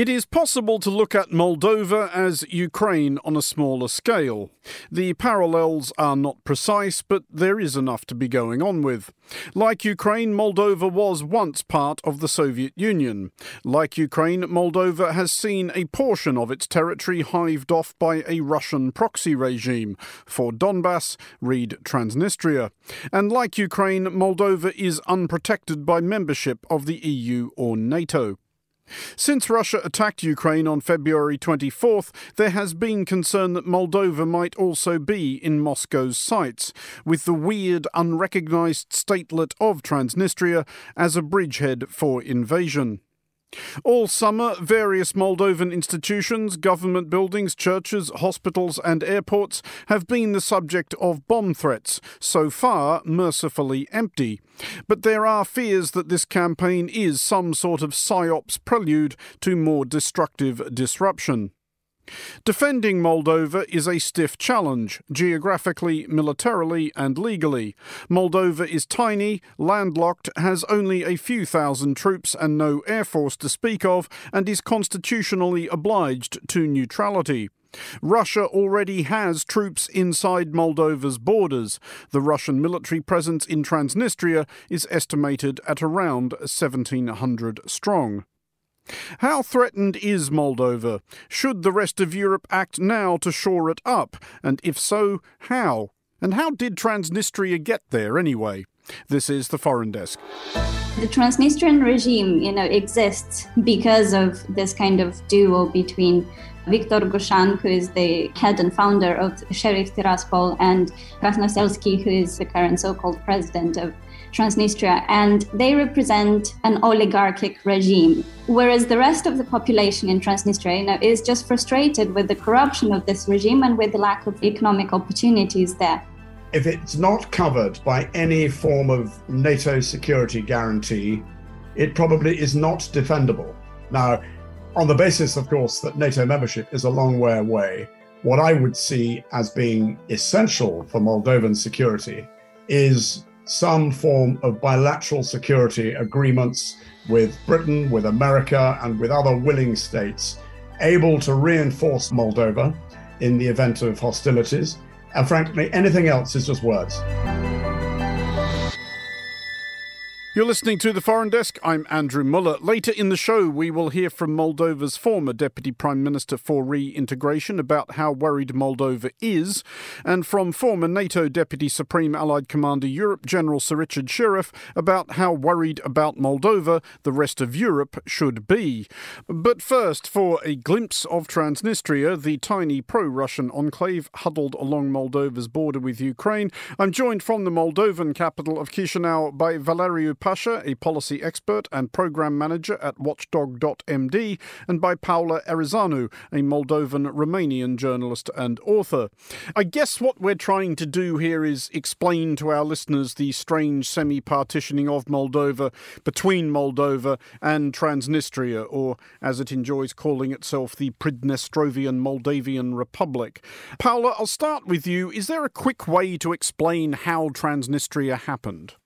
It is possible to look at Moldova as Ukraine on a smaller scale. The parallels are not precise, but there is enough to be going on with. Like Ukraine, Moldova was once part of the Soviet Union. Like Ukraine, Moldova has seen a portion of its territory hived off by a Russian proxy regime. For Donbass, read Transnistria. And like Ukraine, Moldova is unprotected by membership of the EU or NATO. Since Russia attacked Ukraine on February 24th, there has been concern that Moldova might also be in Moscow's sights, with the weird, unrecognized statelet of Transnistria as a bridgehead for invasion. All summer, various Moldovan institutions, government buildings, churches, hospitals, and airports have been the subject of bomb threats, so far mercifully empty. But there are fears that this campaign is some sort of psyops prelude to more destructive disruption. Defending Moldova is a stiff challenge, geographically, militarily, and legally. Moldova is tiny, landlocked, has only a few thousand troops and no air force to speak of, and is constitutionally obliged to neutrality. Russia already has troops inside Moldova's borders. The Russian military presence in Transnistria is estimated at around 1,700 strong. How threatened is Moldova? Should the rest of Europe act now to shore it up? And if so, how? And how did Transnistria get there anyway? This is the Foreign Desk. The Transnistrian regime, you know, exists because of this kind of duo between Viktor Gushan, who is the head and founder of Sheriff Tiraspol, and Krasnoselsky, who is the current so-called president of Transnistria, and they represent an oligarchic regime. Whereas the rest of the population in Transnistria you know, is just frustrated with the corruption of this regime and with the lack of economic opportunities there. If it's not covered by any form of NATO security guarantee, it probably is not defendable. Now, on the basis, of course, that NATO membership is a long way away, what I would see as being essential for Moldovan security is some form of bilateral security agreements with Britain, with America, and with other willing states, able to reinforce Moldova in the event of hostilities. And frankly, anything else is just words. You're listening to the Foreign Desk. I'm Andrew Mueller. Later in the show, we will hear from Moldova's former Deputy Prime Minister for Reintegration about how worried Moldova is, and from former NATO Deputy Supreme Allied Commander Europe General Sir Richard Shirreff about how worried about Moldova the rest of Europe should be. But first, for a glimpse of Transnistria, the tiny pro Russian enclave huddled along Moldova's border with Ukraine, I'm joined from the Moldovan capital of Chisinau by Valeriu Pasha, a policy expert and program manager at Watchdog.md, and by Paula Erizanu, a Moldovan Romanian journalist and author. I guess what we're trying to do here is explain to our listeners the strange semi partitioning of Moldova between Moldova and Transnistria, or as it enjoys calling itself, the Pridnestrovian Moldavian Republic. Paula, I'll start with you. Is there a quick way to explain how Transnistria happened?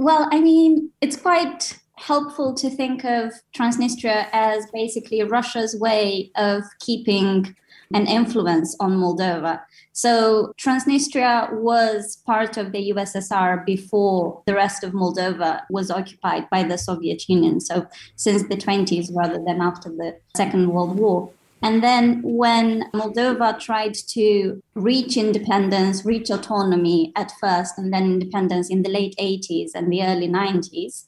Well, I mean, it's quite helpful to think of Transnistria as basically Russia's way of keeping an influence on Moldova. So Transnistria was part of the USSR before the rest of Moldova was occupied by the Soviet Union. So since the 20s rather than after the Second World War. And then when Moldova tried to reach independence, reach autonomy at first, and then independence in the late 80s and the early 90s,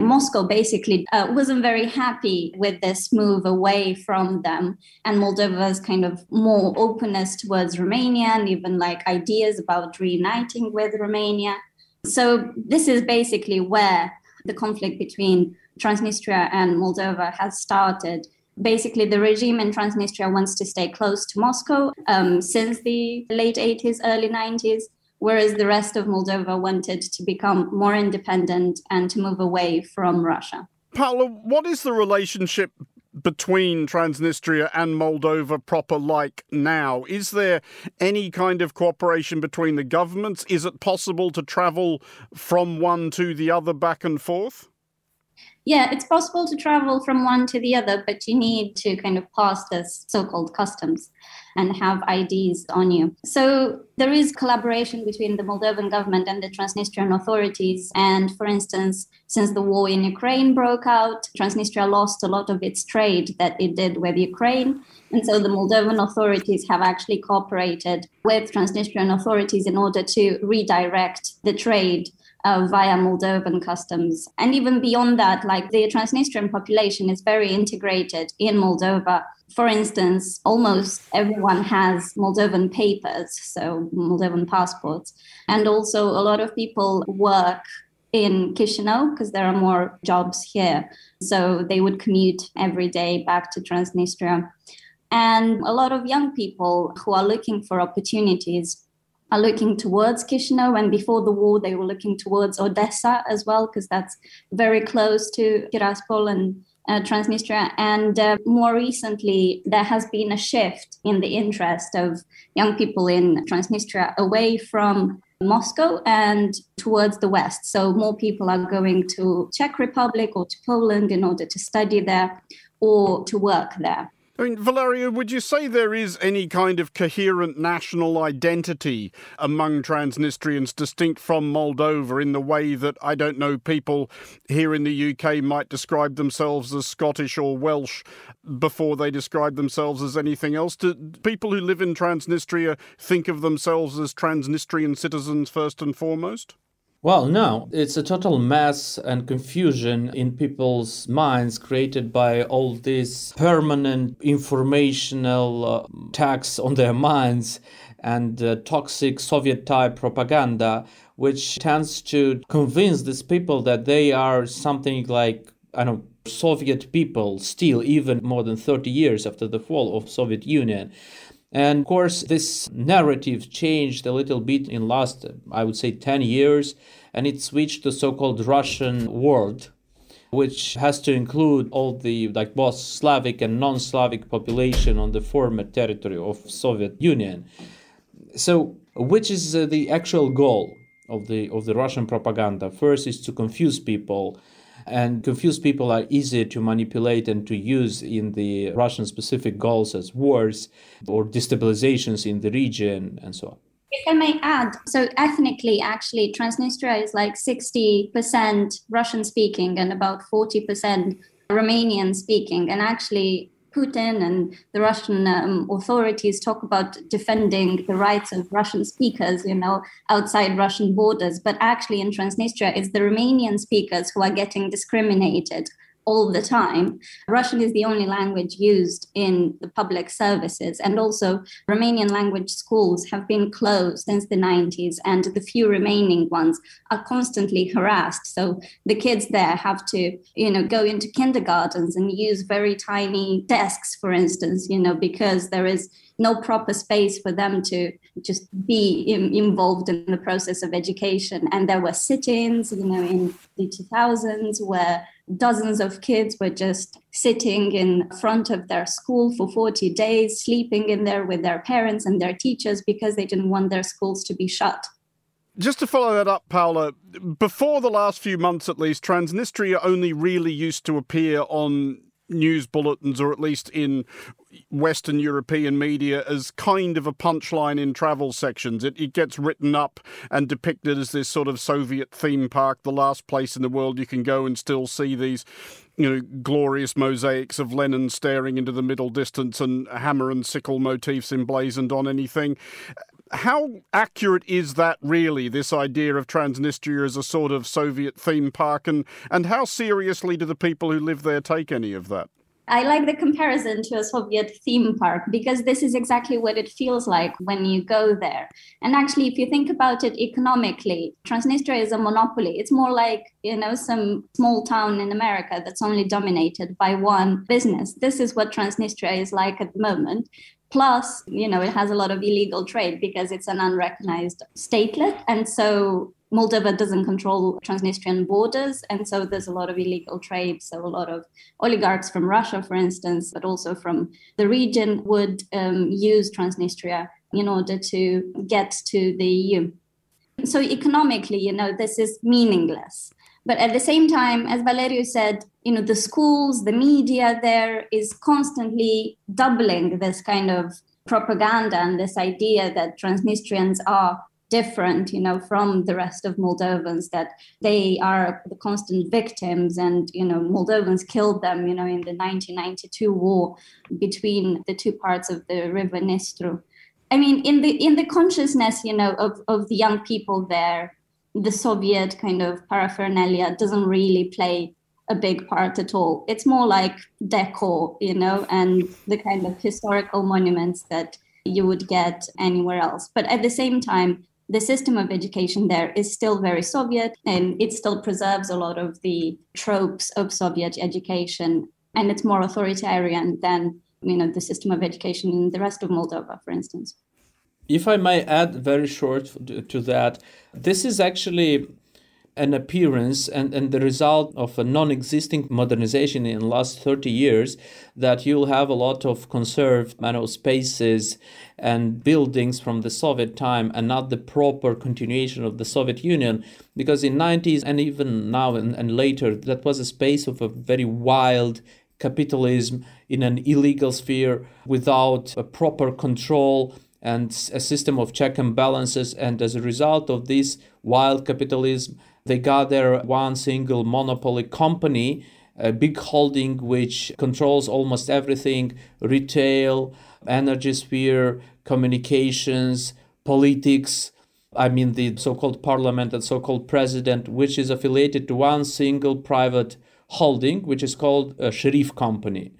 Moscow basically uh, wasn't very happy with this move away from them and Moldova's kind of more openness towards Romania and even like ideas about reuniting with Romania. So, this is basically where the conflict between Transnistria and Moldova has started basically the regime in Transnistria wants to stay close to Moscow um, since the late 80s, early 90s, whereas the rest of Moldova wanted to become more independent and to move away from Russia. Paula, what is the relationship between Transnistria and Moldova proper like now? Is there any kind of cooperation between the governments? Is it possible to travel from one to the other back and forth? Yeah, it's possible to travel from one to the other, but you need to kind of pass this so called customs and have IDs on you. So there is collaboration between the Moldovan government and the Transnistrian authorities. And for instance, since the war in Ukraine broke out, Transnistria lost a lot of its trade that it did with Ukraine. And so the Moldovan authorities have actually cooperated with Transnistrian authorities in order to redirect the trade uh, via Moldovan customs. And even beyond that, like the Transnistrian population is very integrated in Moldova. For instance, almost everyone has Moldovan papers, so Moldovan passports. And also, a lot of people work in Chisinau because there are more jobs here. So they would commute every day back to Transnistria. And a lot of young people who are looking for opportunities are looking towards Chisinau, and before the war, they were looking towards Odessa as well, because that's very close to Tiraspol and uh, Transnistria. And uh, more recently, there has been a shift in the interest of young people in Transnistria away from Moscow and towards the west. So more people are going to Czech Republic or to Poland in order to study there or to work there. I mean, Valeriu, would you say there is any kind of coherent national identity among Transnistrians distinct from Moldova in the way that, I don't know, people here in the UK might describe themselves as Scottish or Welsh before they describe themselves as anything else? Do people who live in Transnistria think of themselves as Transnistrian citizens first and foremost? Well, no, it's a total mess and confusion in people's minds created by all this permanent informational uh, tax on their minds and uh, toxic Soviet type propaganda, which tends to convince these people that they are something like, I don't know, Soviet people still, even more than 30 years after the fall of Soviet Union. And of course, this narrative changed a little bit in last, I would say, 10 years, and it switched to so-called Russian world, which has to include all the like both Slavic and non-Slavic population on the former territory of Soviet Union. So, which is uh, the actual goal of the of the Russian propaganda? First is to confuse people and confused people are easier to manipulate and to use in the Russian specific goals as wars or destabilizations in the region and so on. If I may add, so ethnically, actually, Transnistria is like 60% Russian speaking and about 40% Romanian speaking. And actually, Putin and the Russian um, authorities talk about defending the rights of Russian speakers, you know, outside Russian borders. But actually, in Transnistria, it's the Romanian speakers who are getting discriminated all the time. Russian is the only language used in the public services, and also Romanian language schools have been closed since the 90s, and the few remaining ones are constantly harassed. So the kids there have to, you know, go into kindergartens and use very tiny desks, for instance, you know, because there is no proper space for them to just be in, involved in the process of education. And there were sit-ins, you know, in the 2000s where dozens of kids were just sitting in front of their school for 40 days, sleeping in there with their parents and their teachers because they didn't want their schools to be shut. Just to follow that up, Paula, before the last few months at least, Transnistria only really used to appear on news bulletins, or at least in Western European media, as kind of a punchline in travel sections. It, it gets written up and depicted as this sort of Soviet theme park, the last place in the world you can go and still see these you know, glorious mosaics of Lenin staring into the middle distance and hammer and sickle motifs emblazoned on anything. How accurate is that really, this idea of Transnistria as a sort of Soviet theme park, and, and how seriously do the people who live there take any of that? I like the comparison to a Soviet theme park because this is exactly what it feels like when you go there. And actually, if you think about it economically, Transnistria is a monopoly. It's more like, you know, some small town in America that's only dominated by one business. This is what Transnistria is like at the moment. Plus, you know, it has a lot of illegal trade because it's an unrecognized statelet. And so Moldova doesn't control Transnistrian borders. And so there's a lot of illegal trade. So a lot of oligarchs from Russia, for instance, but also from the region would um, use Transnistria in order to get to the EU. So economically, you know, this is meaningless. But at the same time, as Valeriu said, you know, the schools, the media there is constantly doubling this kind of propaganda and this idea that Transnistrians are different, you know, from the rest of Moldovans, that they are the constant victims and, you know, Moldovans killed them, you know, in the 1992 war between the two parts of the river Nistru. I mean, in the in the consciousness, you know, of, of the young people there, the Soviet kind of paraphernalia doesn't really play a big part at all. It's more like decor, you know, and the kind of historical monuments that you would get anywhere else. But at the same time, the system of education there is still very Soviet and it still preserves a lot of the tropes of Soviet education and it's more authoritarian than you know the system of education in the rest of Moldova, for instance. If I may add very short to that, this is actually an appearance and, and the result of a non-existing modernization in the last 30 years that you'll have a lot of conserved you spaces and buildings from the Soviet time and not the proper continuation of the Soviet Union. Because in 90s and even now and, and later that was a space of a very wild capitalism in an illegal sphere without a proper control and a system of check and balances and as a result of this wild capitalism they got their one single monopoly company, a big holding which controls almost everything retail, energy sphere, communications, politics. I mean, the so called parliament and so called president, which is affiliated to one single private holding, which is called a Sheriff Company.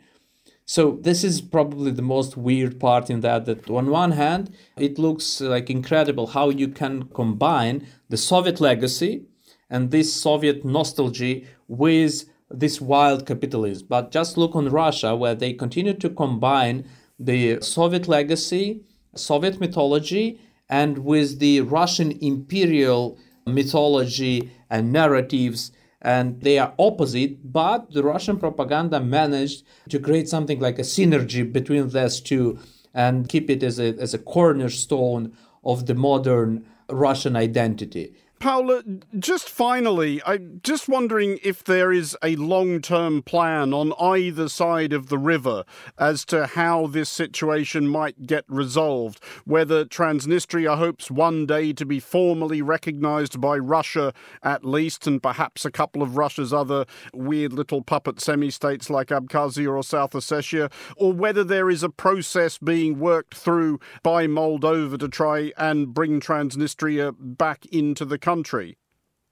So this is probably the most weird part in that that on one hand it looks like incredible how you can combine the Soviet legacy and this Soviet nostalgia with this wild capitalism. But just look on Russia, where they continue to combine the Soviet legacy, Soviet mythology, and with the Russian imperial mythology and narratives. And they are opposite, but the Russian propaganda managed to create something like a synergy between these two and keep it as a, as a cornerstone of the modern Russian identity. Paula, just finally, I'm just wondering if there is a long term plan on either side of the river as to how this situation might get resolved. Whether Transnistria hopes one day to be formally recognized by Russia at least, and perhaps a couple of Russia's other weird little puppet semi states like Abkhazia or South Ossetia, or whether there is a process being worked through by Moldova to try and bring Transnistria back into the country country?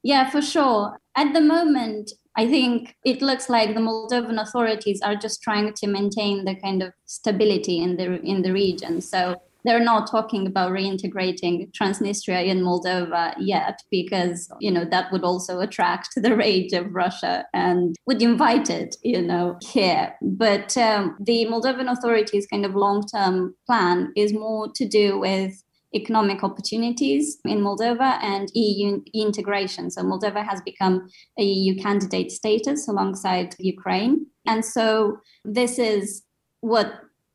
Yeah, for sure. At the moment, I think it looks like the Moldovan authorities are just trying to maintain the kind of stability in the in the region. So they're not talking about reintegrating Transnistria in Moldova yet, because you know that would also attract the rage of Russia and would invite it, you know, here. But um, the Moldovan authorities' kind of long-term plan is more to do with economic opportunities in Moldova and EU integration. So Moldova has become a EU candidate status alongside Ukraine. And so this is what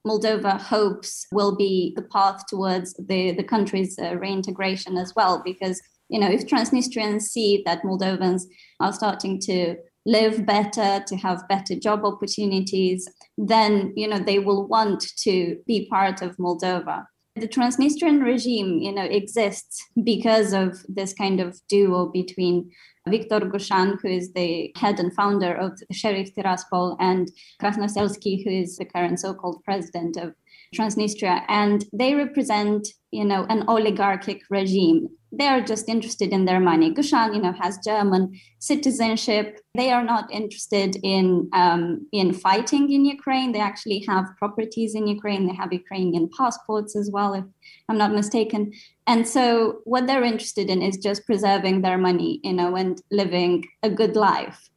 Moldova hopes will be the path towards the, the country's uh, reintegration as well. Because, you know, if Transnistrians see that Moldovans are starting to live better, to have better job opportunities, then, you know, they will want to be part of Moldova the Transnistrian regime, you know, exists because of this kind of duo between Viktor Gushan, who is the head and founder of Sheriff Tiraspol, and Krasnoselsky, who is the current so-called president of Transnistria, and they represent, you know, an oligarchic regime. They are just interested in their money. Gushan, you know, has German citizenship. They are not interested in um, in fighting in Ukraine. They actually have properties in Ukraine. They have Ukrainian passports as well, if I'm not mistaken. And so, what they're interested in is just preserving their money, you know, and living a good life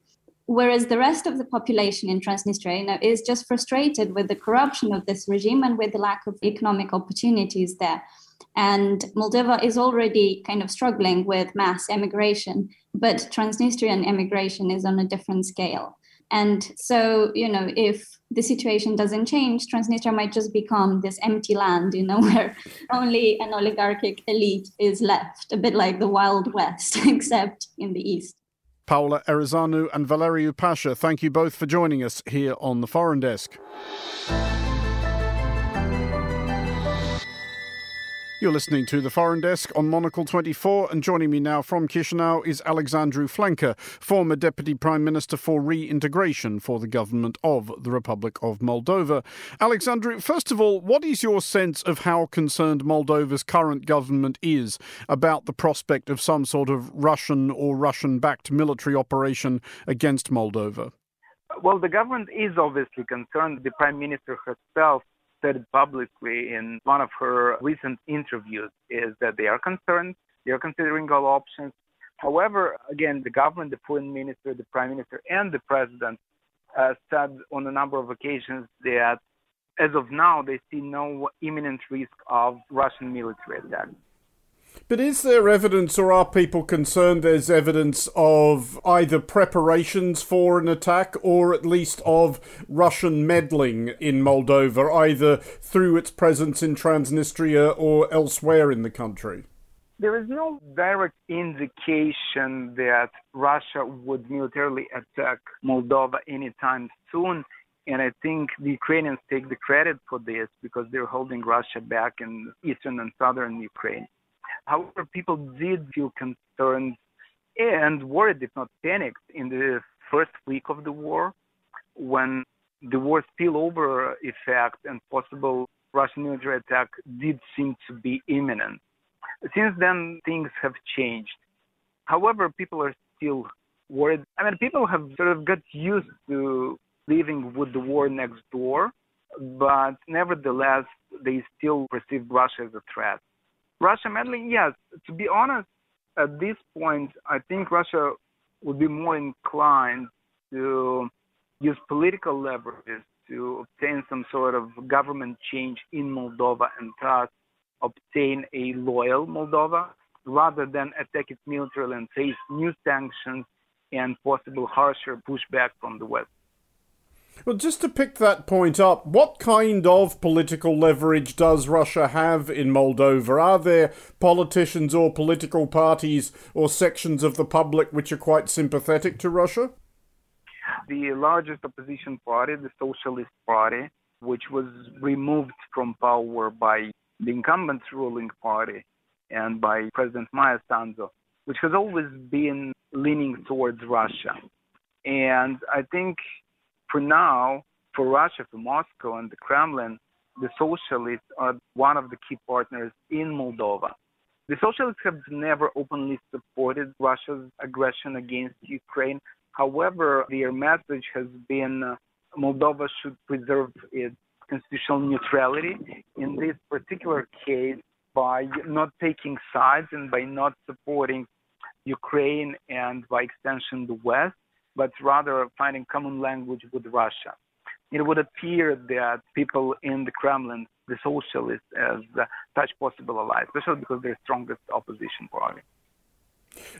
whereas the rest of the population in Transnistria you know, is just frustrated with the corruption of this regime and with the lack of economic opportunities there. And Moldova is already kind of struggling with mass emigration, but Transnistrian emigration is on a different scale. And so, you know, if the situation doesn't change, Transnistria might just become this empty land, you know, where only an oligarchic elite is left, a bit like the Wild West, except in the East. Paula Erizanu and Valeriu Pasha, thank you both for joining us here on the Foreign Desk. You're listening to the Foreign Desk on Monocle 24, and joining me now from Chisinau is Alexandru Flenchea, former Deputy Prime Minister for Reintegration for the government of the Republic of Moldova. Alexandru, first of all, what is your sense of how concerned Moldova's current government is about the prospect of some sort of Russian or Russian backed military operation against Moldova? Well, the government is obviously concerned. The Prime Minister herself said publicly in one of her recent interviews is that they are concerned, they are considering all options. However, again, the government, the foreign minister, the prime minister, and the president uh, said on a number of occasions that as of now, they see no imminent risk of Russian military attack. But is there evidence, or are people concerned there's evidence of either preparations for an attack or at least of Russian meddling in Moldova, either through its presence in Transnistria or elsewhere in the country? There is no direct indication that Russia would militarily attack Moldova anytime soon. And I think the Ukrainians take the credit for this because they're holding Russia back in eastern and southern Ukraine. However, people did feel concerned and worried, if not panicked, in the first week of the war when the war spillover effect and possible Russian military attack did seem to be imminent. Since then, things have changed. However, people are still worried. I mean, people have sort of got used to living with the war next door, but nevertheless, they still perceive Russia as a threat. Russia meddling, yes. To be honest, at this point, I think Russia would be more inclined to use political leverages to obtain some sort of government change in Moldova and thus obtain a loyal Moldova rather than attack it militarily and face new sanctions and possible harsher pushback from the West. Well, just to pick that point up, what kind of political leverage does Russia have in Moldova? Are there politicians or political parties or sections of the public which are quite sympathetic to Russia? The largest opposition party, the Socialist Party, which was removed from power by the incumbent ruling party and by President Maia Sandu, which has always been leaning towards Russia. And I think for now, for Russia, for Moscow and the Kremlin, the socialists are one of the key partners in Moldova. The socialists have never openly supported Russia's aggression against Ukraine. However, their message has been uh, Moldova should preserve its constitutional neutrality. In this particular case, by not taking sides and by not supporting Ukraine and by extension the West, but rather finding common language with Russia. It would appear that people in the Kremlin, the socialists, as such possible allies, especially because they're strongest opposition party.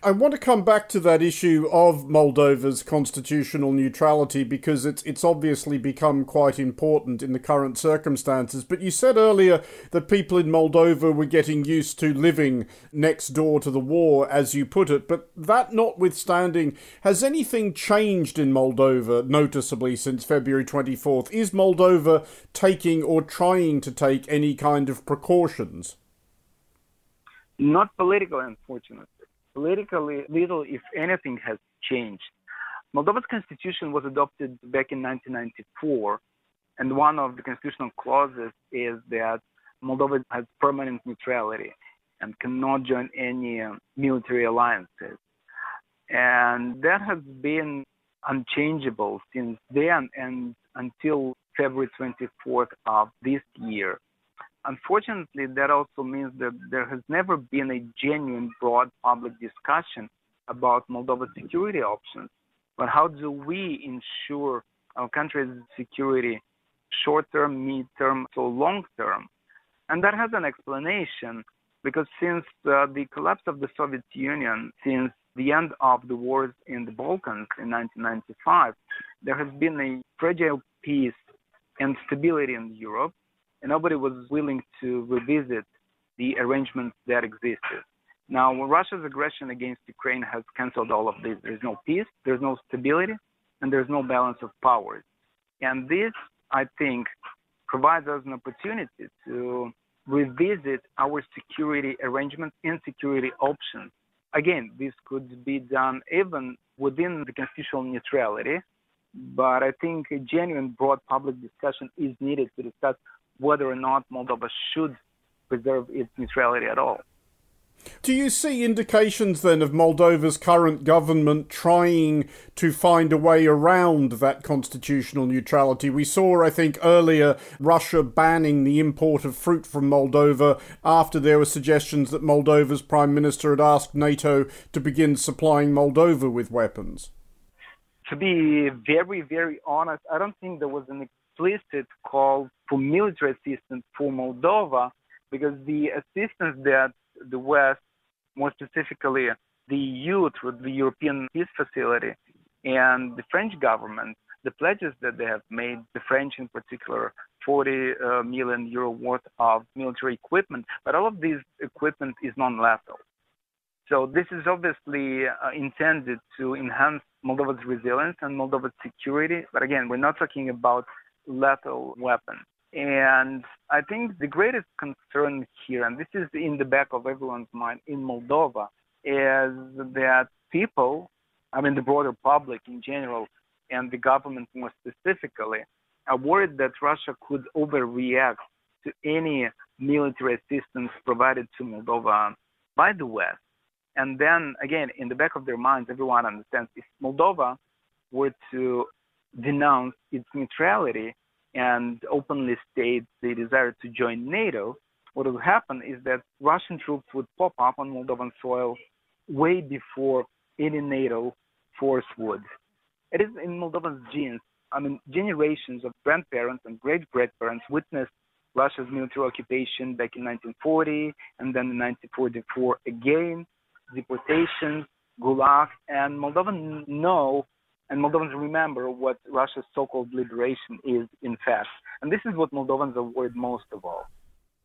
I want to come back to that issue of Moldova's constitutional neutrality because it's it's obviously become quite important in the current circumstances. But you said earlier that people in Moldova were getting used to living next door to the war, as you put it. But that notwithstanding, has anything changed in Moldova noticeably since February 24th? Is Moldova taking or trying to take any kind of precautions? Not political, unfortunately politically, little, if anything, has changed. Moldova's constitution was adopted back in 1994, and one of the constitutional clauses is that Moldova has permanent neutrality and cannot join any uh, military alliances. And that has been unchangeable since then and until February 24th of this year unfortunately, that also means that there has never been a genuine, broad public discussion about Moldova's security options. But how do we ensure our country's security short term, mid term, so long term? And that has an explanation because since uh, the collapse of the Soviet Union, since the end of the wars in the Balkans in 1995, there has been a fragile peace and stability in Europe and nobody was willing to revisit the arrangements that existed. Now, Russia's aggression against Ukraine has canceled all of this. There's no peace, there's no stability, and there's no balance of powers. And this, I think, provides us an opportunity to revisit our security arrangements and security options. Again, this could be done even within the constitutional neutrality, but I think a genuine broad public discussion is needed to discuss whether or not Moldova should preserve its neutrality at all. Do you see indications then of Moldova's current government trying to find a way around that constitutional neutrality? We saw, I think, earlier Russia banning the import of fruit from Moldova after there were suggestions that Moldova's prime minister had asked NATO to begin supplying Moldova with weapons. To be very, very honest, I don't think there was an explicit call for military assistance for Moldova because the assistance that the West, more specifically the EU through the European Peace Facility and the French government, the pledges that they have made, the French in particular, 40 uh, million euro worth of military equipment, but all of this equipment is non-lethal. So this is obviously uh, intended to enhance Moldova's resilience and Moldova's security. But again, we're not talking about lethal weapons. And I think the greatest concern here, and this is in the back of everyone's mind in Moldova, is that people, I mean, the broader public in general, and the government more specifically, are worried that Russia could overreact to any military assistance provided to Moldova by the West. And then, again, in the back of their minds, everyone understands if Moldova were to denounce its neutrality, and openly state they desire to join NATO, what will happen is that Russian troops would pop up on Moldovan soil way before any NATO force would. It is in Moldovan's genes. I mean, generations of grandparents and great grandparents witnessed Russia's military occupation back in 1940 and then in 1944 again, deportations, Gulag, and Moldovan know and Moldovans remember what Russia's so-called liberation is in fact. And this is what Moldovans worried most of all.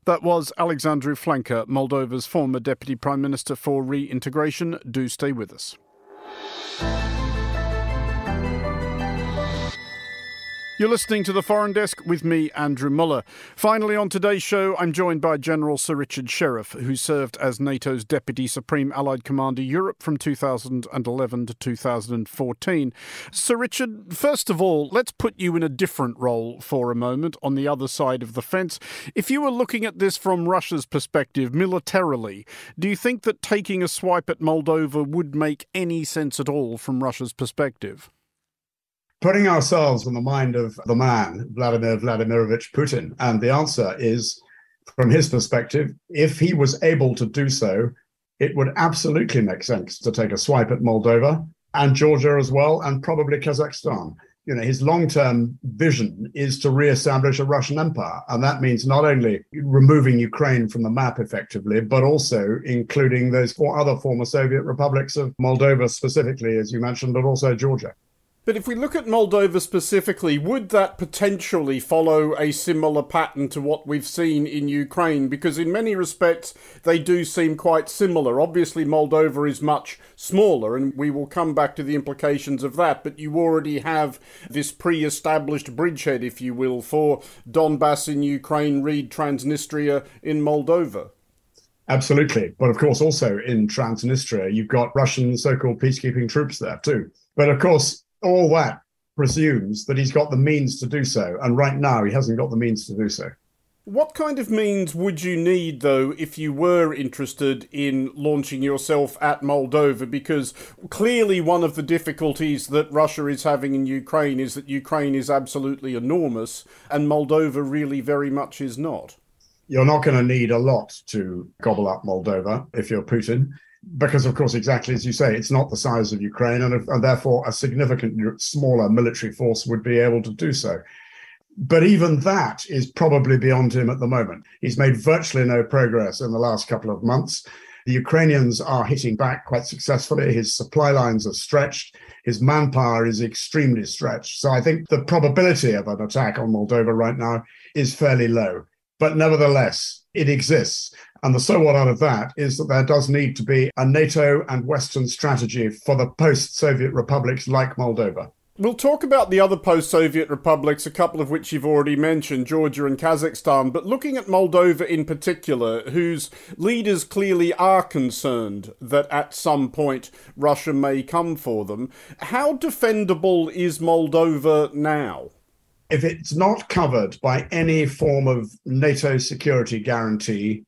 That was Alexandru Flenchea, Moldova's former Deputy Prime Minister for Reintegration. Do stay with us. You're listening to the Foreign Desk with me, Andrew Mueller. Finally, on today's show, I'm joined by General Sir Richard Shirreff, who served as NATO's Deputy Supreme Allied Commander Europe from 2011 to 2014. Sir Richard, first of all, let's put you in a different role for a moment on the other side of the fence. If you were looking at this from Russia's perspective, militarily, do you think that taking a swipe at Moldova would make any sense at all from Russia's perspective? Putting ourselves in the mind of the man, Vladimir Vladimirovich Putin. And the answer is, from his perspective, if he was able to do so, it would absolutely make sense to take a swipe at Moldova and Georgia as well, and probably Kazakhstan. You know, his long-term vision is to re-establish a Russian empire, and that means not only removing Ukraine from the map effectively, but also including those four other former Soviet republics of Moldova specifically, as you mentioned, but also Georgia. But if we look at Moldova specifically, would that potentially follow a similar pattern to what we've seen in Ukraine? Because in many respects, they do seem quite similar. Obviously, Moldova is much smaller, and we will come back to the implications of that. But you already have this pre established bridgehead, if you will, for Donbass in Ukraine, read Transnistria in Moldova. Absolutely. But of course, also in Transnistria, you've got Russian so called peacekeeping troops there too. But of course, all that presumes that he's got the means to do so. And right now, he hasn't got the means to do so. What kind of means would you need, though, if you were interested in launching yourself at Moldova? Because clearly, one of the difficulties that Russia is having in Ukraine is that Ukraine is absolutely enormous, and Moldova really very much is not. You're not going to need a lot to gobble up Moldova if you're Putin because of course exactly as you say it's not the size of ukraine and, and, therefore a significant smaller military force would be able to do so. But even that is probably beyond him at the moment. He's made virtually no progress in the last couple of months. The ukrainians are hitting back quite successfully. His supply lines are stretched. His manpower is extremely stretched. So i think the probability of an attack on moldova right now is fairly low. But nevertheless, it exists. And the so what out of that is that there does need to be a NATO and Western strategy for the post Soviet republics like Moldova. We'll talk about the other post Soviet republics, a couple of which you've already mentioned, Georgia and Kazakhstan, but looking at Moldova in particular, whose leaders clearly are concerned that at some point Russia may come for them, how defendable is Moldova now? If it's not covered by any form of NATO security guarantee,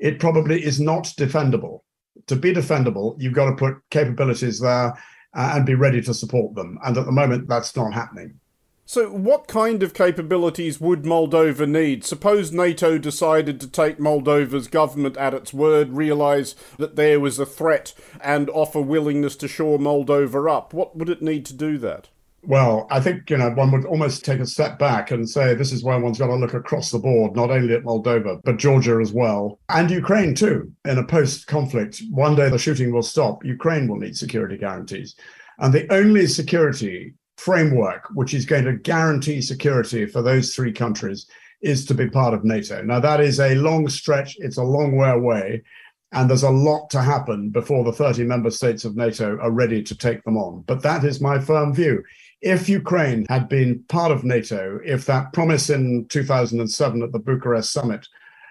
it probably is not defendable. To be defendable, you've got to put capabilities there uh, and be ready to support them. And at the moment, that's not happening. So, what kind of capabilities would Moldova need? Suppose NATO decided to take Moldova's government at its word, realise that there was a threat, and offer willingness to shore Moldova up. What would it need to do that? Well, I think you know one would almost take a step back and say this is where one's got to look across the board, not only at Moldova but Georgia as well, and Ukraine too. In a post-conflict, one day the shooting will stop. Ukraine will need security guarantees, and the only security framework which is going to guarantee security for those three countries is to be part of NATO. Now that is a long stretch; it's a long way away. And there's a lot to happen before the 30 member states of NATO are ready to take them on. But that is my firm view if Ukraine had been part of NATO, if that promise in 2007 at the Bucharest summit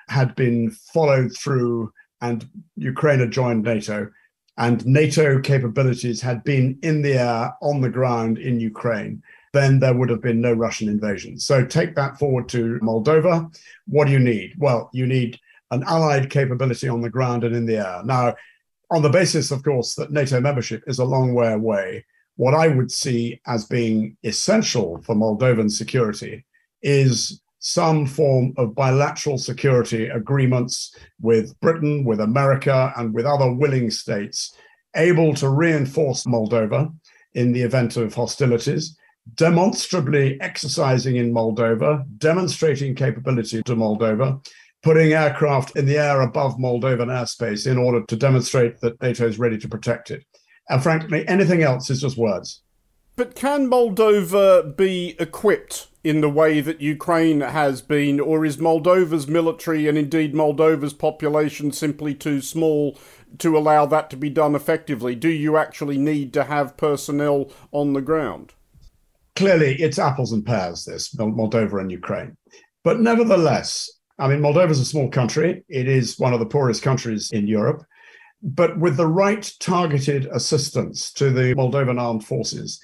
had been followed through and Ukraine had joined NATO, and NATO capabilities had been in the air, on the ground in Ukraine, then there would have been no Russian invasion. So take that forward to Moldova. What do you need? Well, you need an allied capability on the ground and in the air. Now, on the basis, of course, that NATO membership is a long way away, what I would see as being essential for Moldovan security is some form of bilateral security agreements with Britain, with America, and with other willing states able to reinforce Moldova in the event of hostilities, demonstrably exercising in Moldova, demonstrating capability to Moldova, putting aircraft in the air above Moldovan airspace in order to demonstrate that NATO is ready to protect it. And frankly, anything else is just words. But can Moldova be equipped in the way that Ukraine has been, or is Moldova's military and indeed Moldova's population simply too small to allow that to be done effectively? Do you actually need to have personnel on the ground? Clearly, it's apples and pears, this Moldova and Ukraine. But nevertheless, I mean, Moldova is a small country. It is one of the poorest countries in Europe but with the right targeted assistance to the Moldovan armed forces,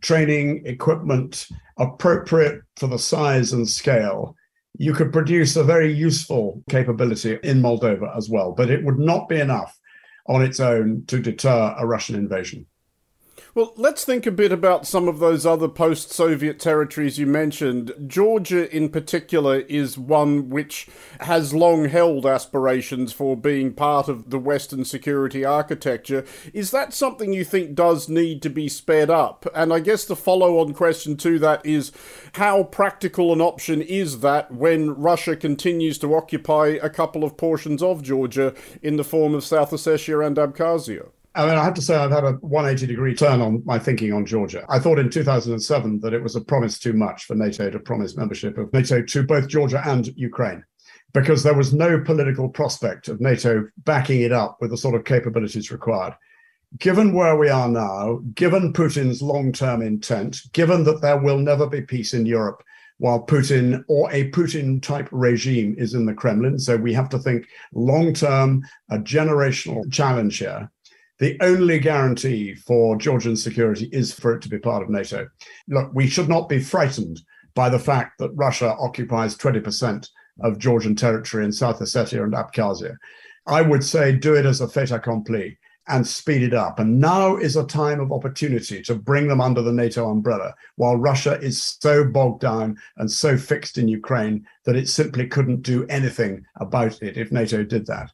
training, equipment appropriate for the size and scale, you could produce a very useful capability in Moldova as well. But it would not be enough on its own to deter a Russian invasion. Well, let's think a bit about some of those other post Soviet territories you mentioned. Georgia, in particular, is one which has long held aspirations for being part of the Western security architecture. Is that something you think does need to be sped up? And I guess the follow on question to that is how practical an option is that when Russia continues to occupy a couple of portions of Georgia in the form of South Ossetia and Abkhazia? I mean, I have to say, I've had a 180 degree turn on my thinking on Georgia. I thought in 2007 that it was a promise too much for NATO to promise membership of NATO to both Georgia and Ukraine, because there was no political prospect of NATO backing it up with the sort of capabilities required. Given where we are now, given Putin's long term intent, given that there will never be peace in Europe while Putin or a Putin type regime is in the Kremlin, so we have to think long term, a generational challenge here the only guarantee for Georgian security is for it to be part of NATO. Look, we should not be frightened by the fact that Russia occupies 20% of Georgian territory in South Ossetia and Abkhazia. I would say do it as a fait accompli and speed it up. And now is a time of opportunity to bring them under the NATO umbrella, while Russia is so bogged down and so fixed in Ukraine that it simply couldn't do anything about it if NATO did that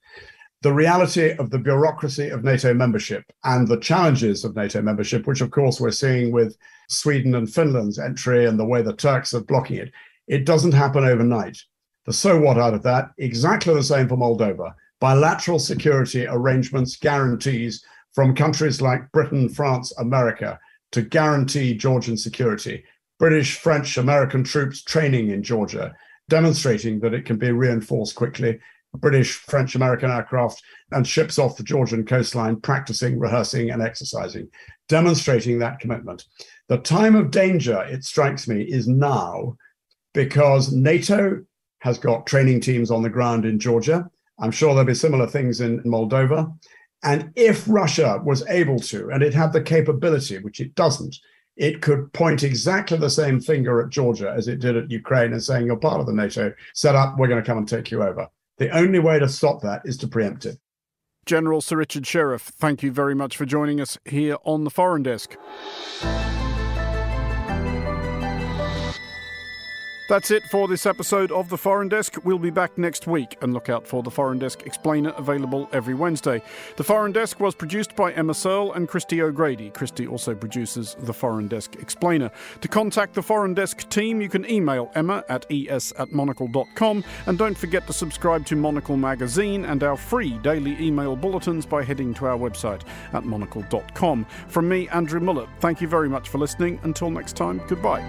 the reality of the bureaucracy of NATO membership and the challenges of NATO membership, which of course we're seeing with Sweden and Finland's entry and the way the Turks are blocking it, it doesn't happen overnight. The so what out of that, exactly the same for Moldova. Bilateral security arrangements, guarantees from countries like Britain, France, America to guarantee Georgian security. British, French, American troops training in Georgia, demonstrating that it can be reinforced quickly. British, French, American aircraft and ships off the Georgian coastline, practicing, rehearsing, and exercising, demonstrating that commitment. The time of danger, it strikes me, is now because NATO has got training teams on the ground in Georgia. I'm sure there'll be similar things in Moldova. And if Russia was able to, and it had the capability, which it doesn't, it could point exactly the same finger at Georgia as it did at Ukraine and saying, You're part of the NATO setup, we're going to come and take you over. The only way to stop that is to preempt it. General Sir Richard Shirreff, thank you very much for joining us here on the Foreign Desk. That's it for this episode of The Foreign Desk. We'll be back next week and look out for The Foreign Desk Explainer available every Wednesday. The Foreign Desk was produced by Emma Searle and Christy O'Grady. Christy also produces The Foreign Desk Explainer. To contact the Foreign Desk team, you can email emma at es at monocle.com and don't forget to subscribe to Monocle Magazine and our free daily email bulletins by heading to our website at monocle.com. From me, Andrew Mueller, thank you very much for listening. Until next time, goodbye.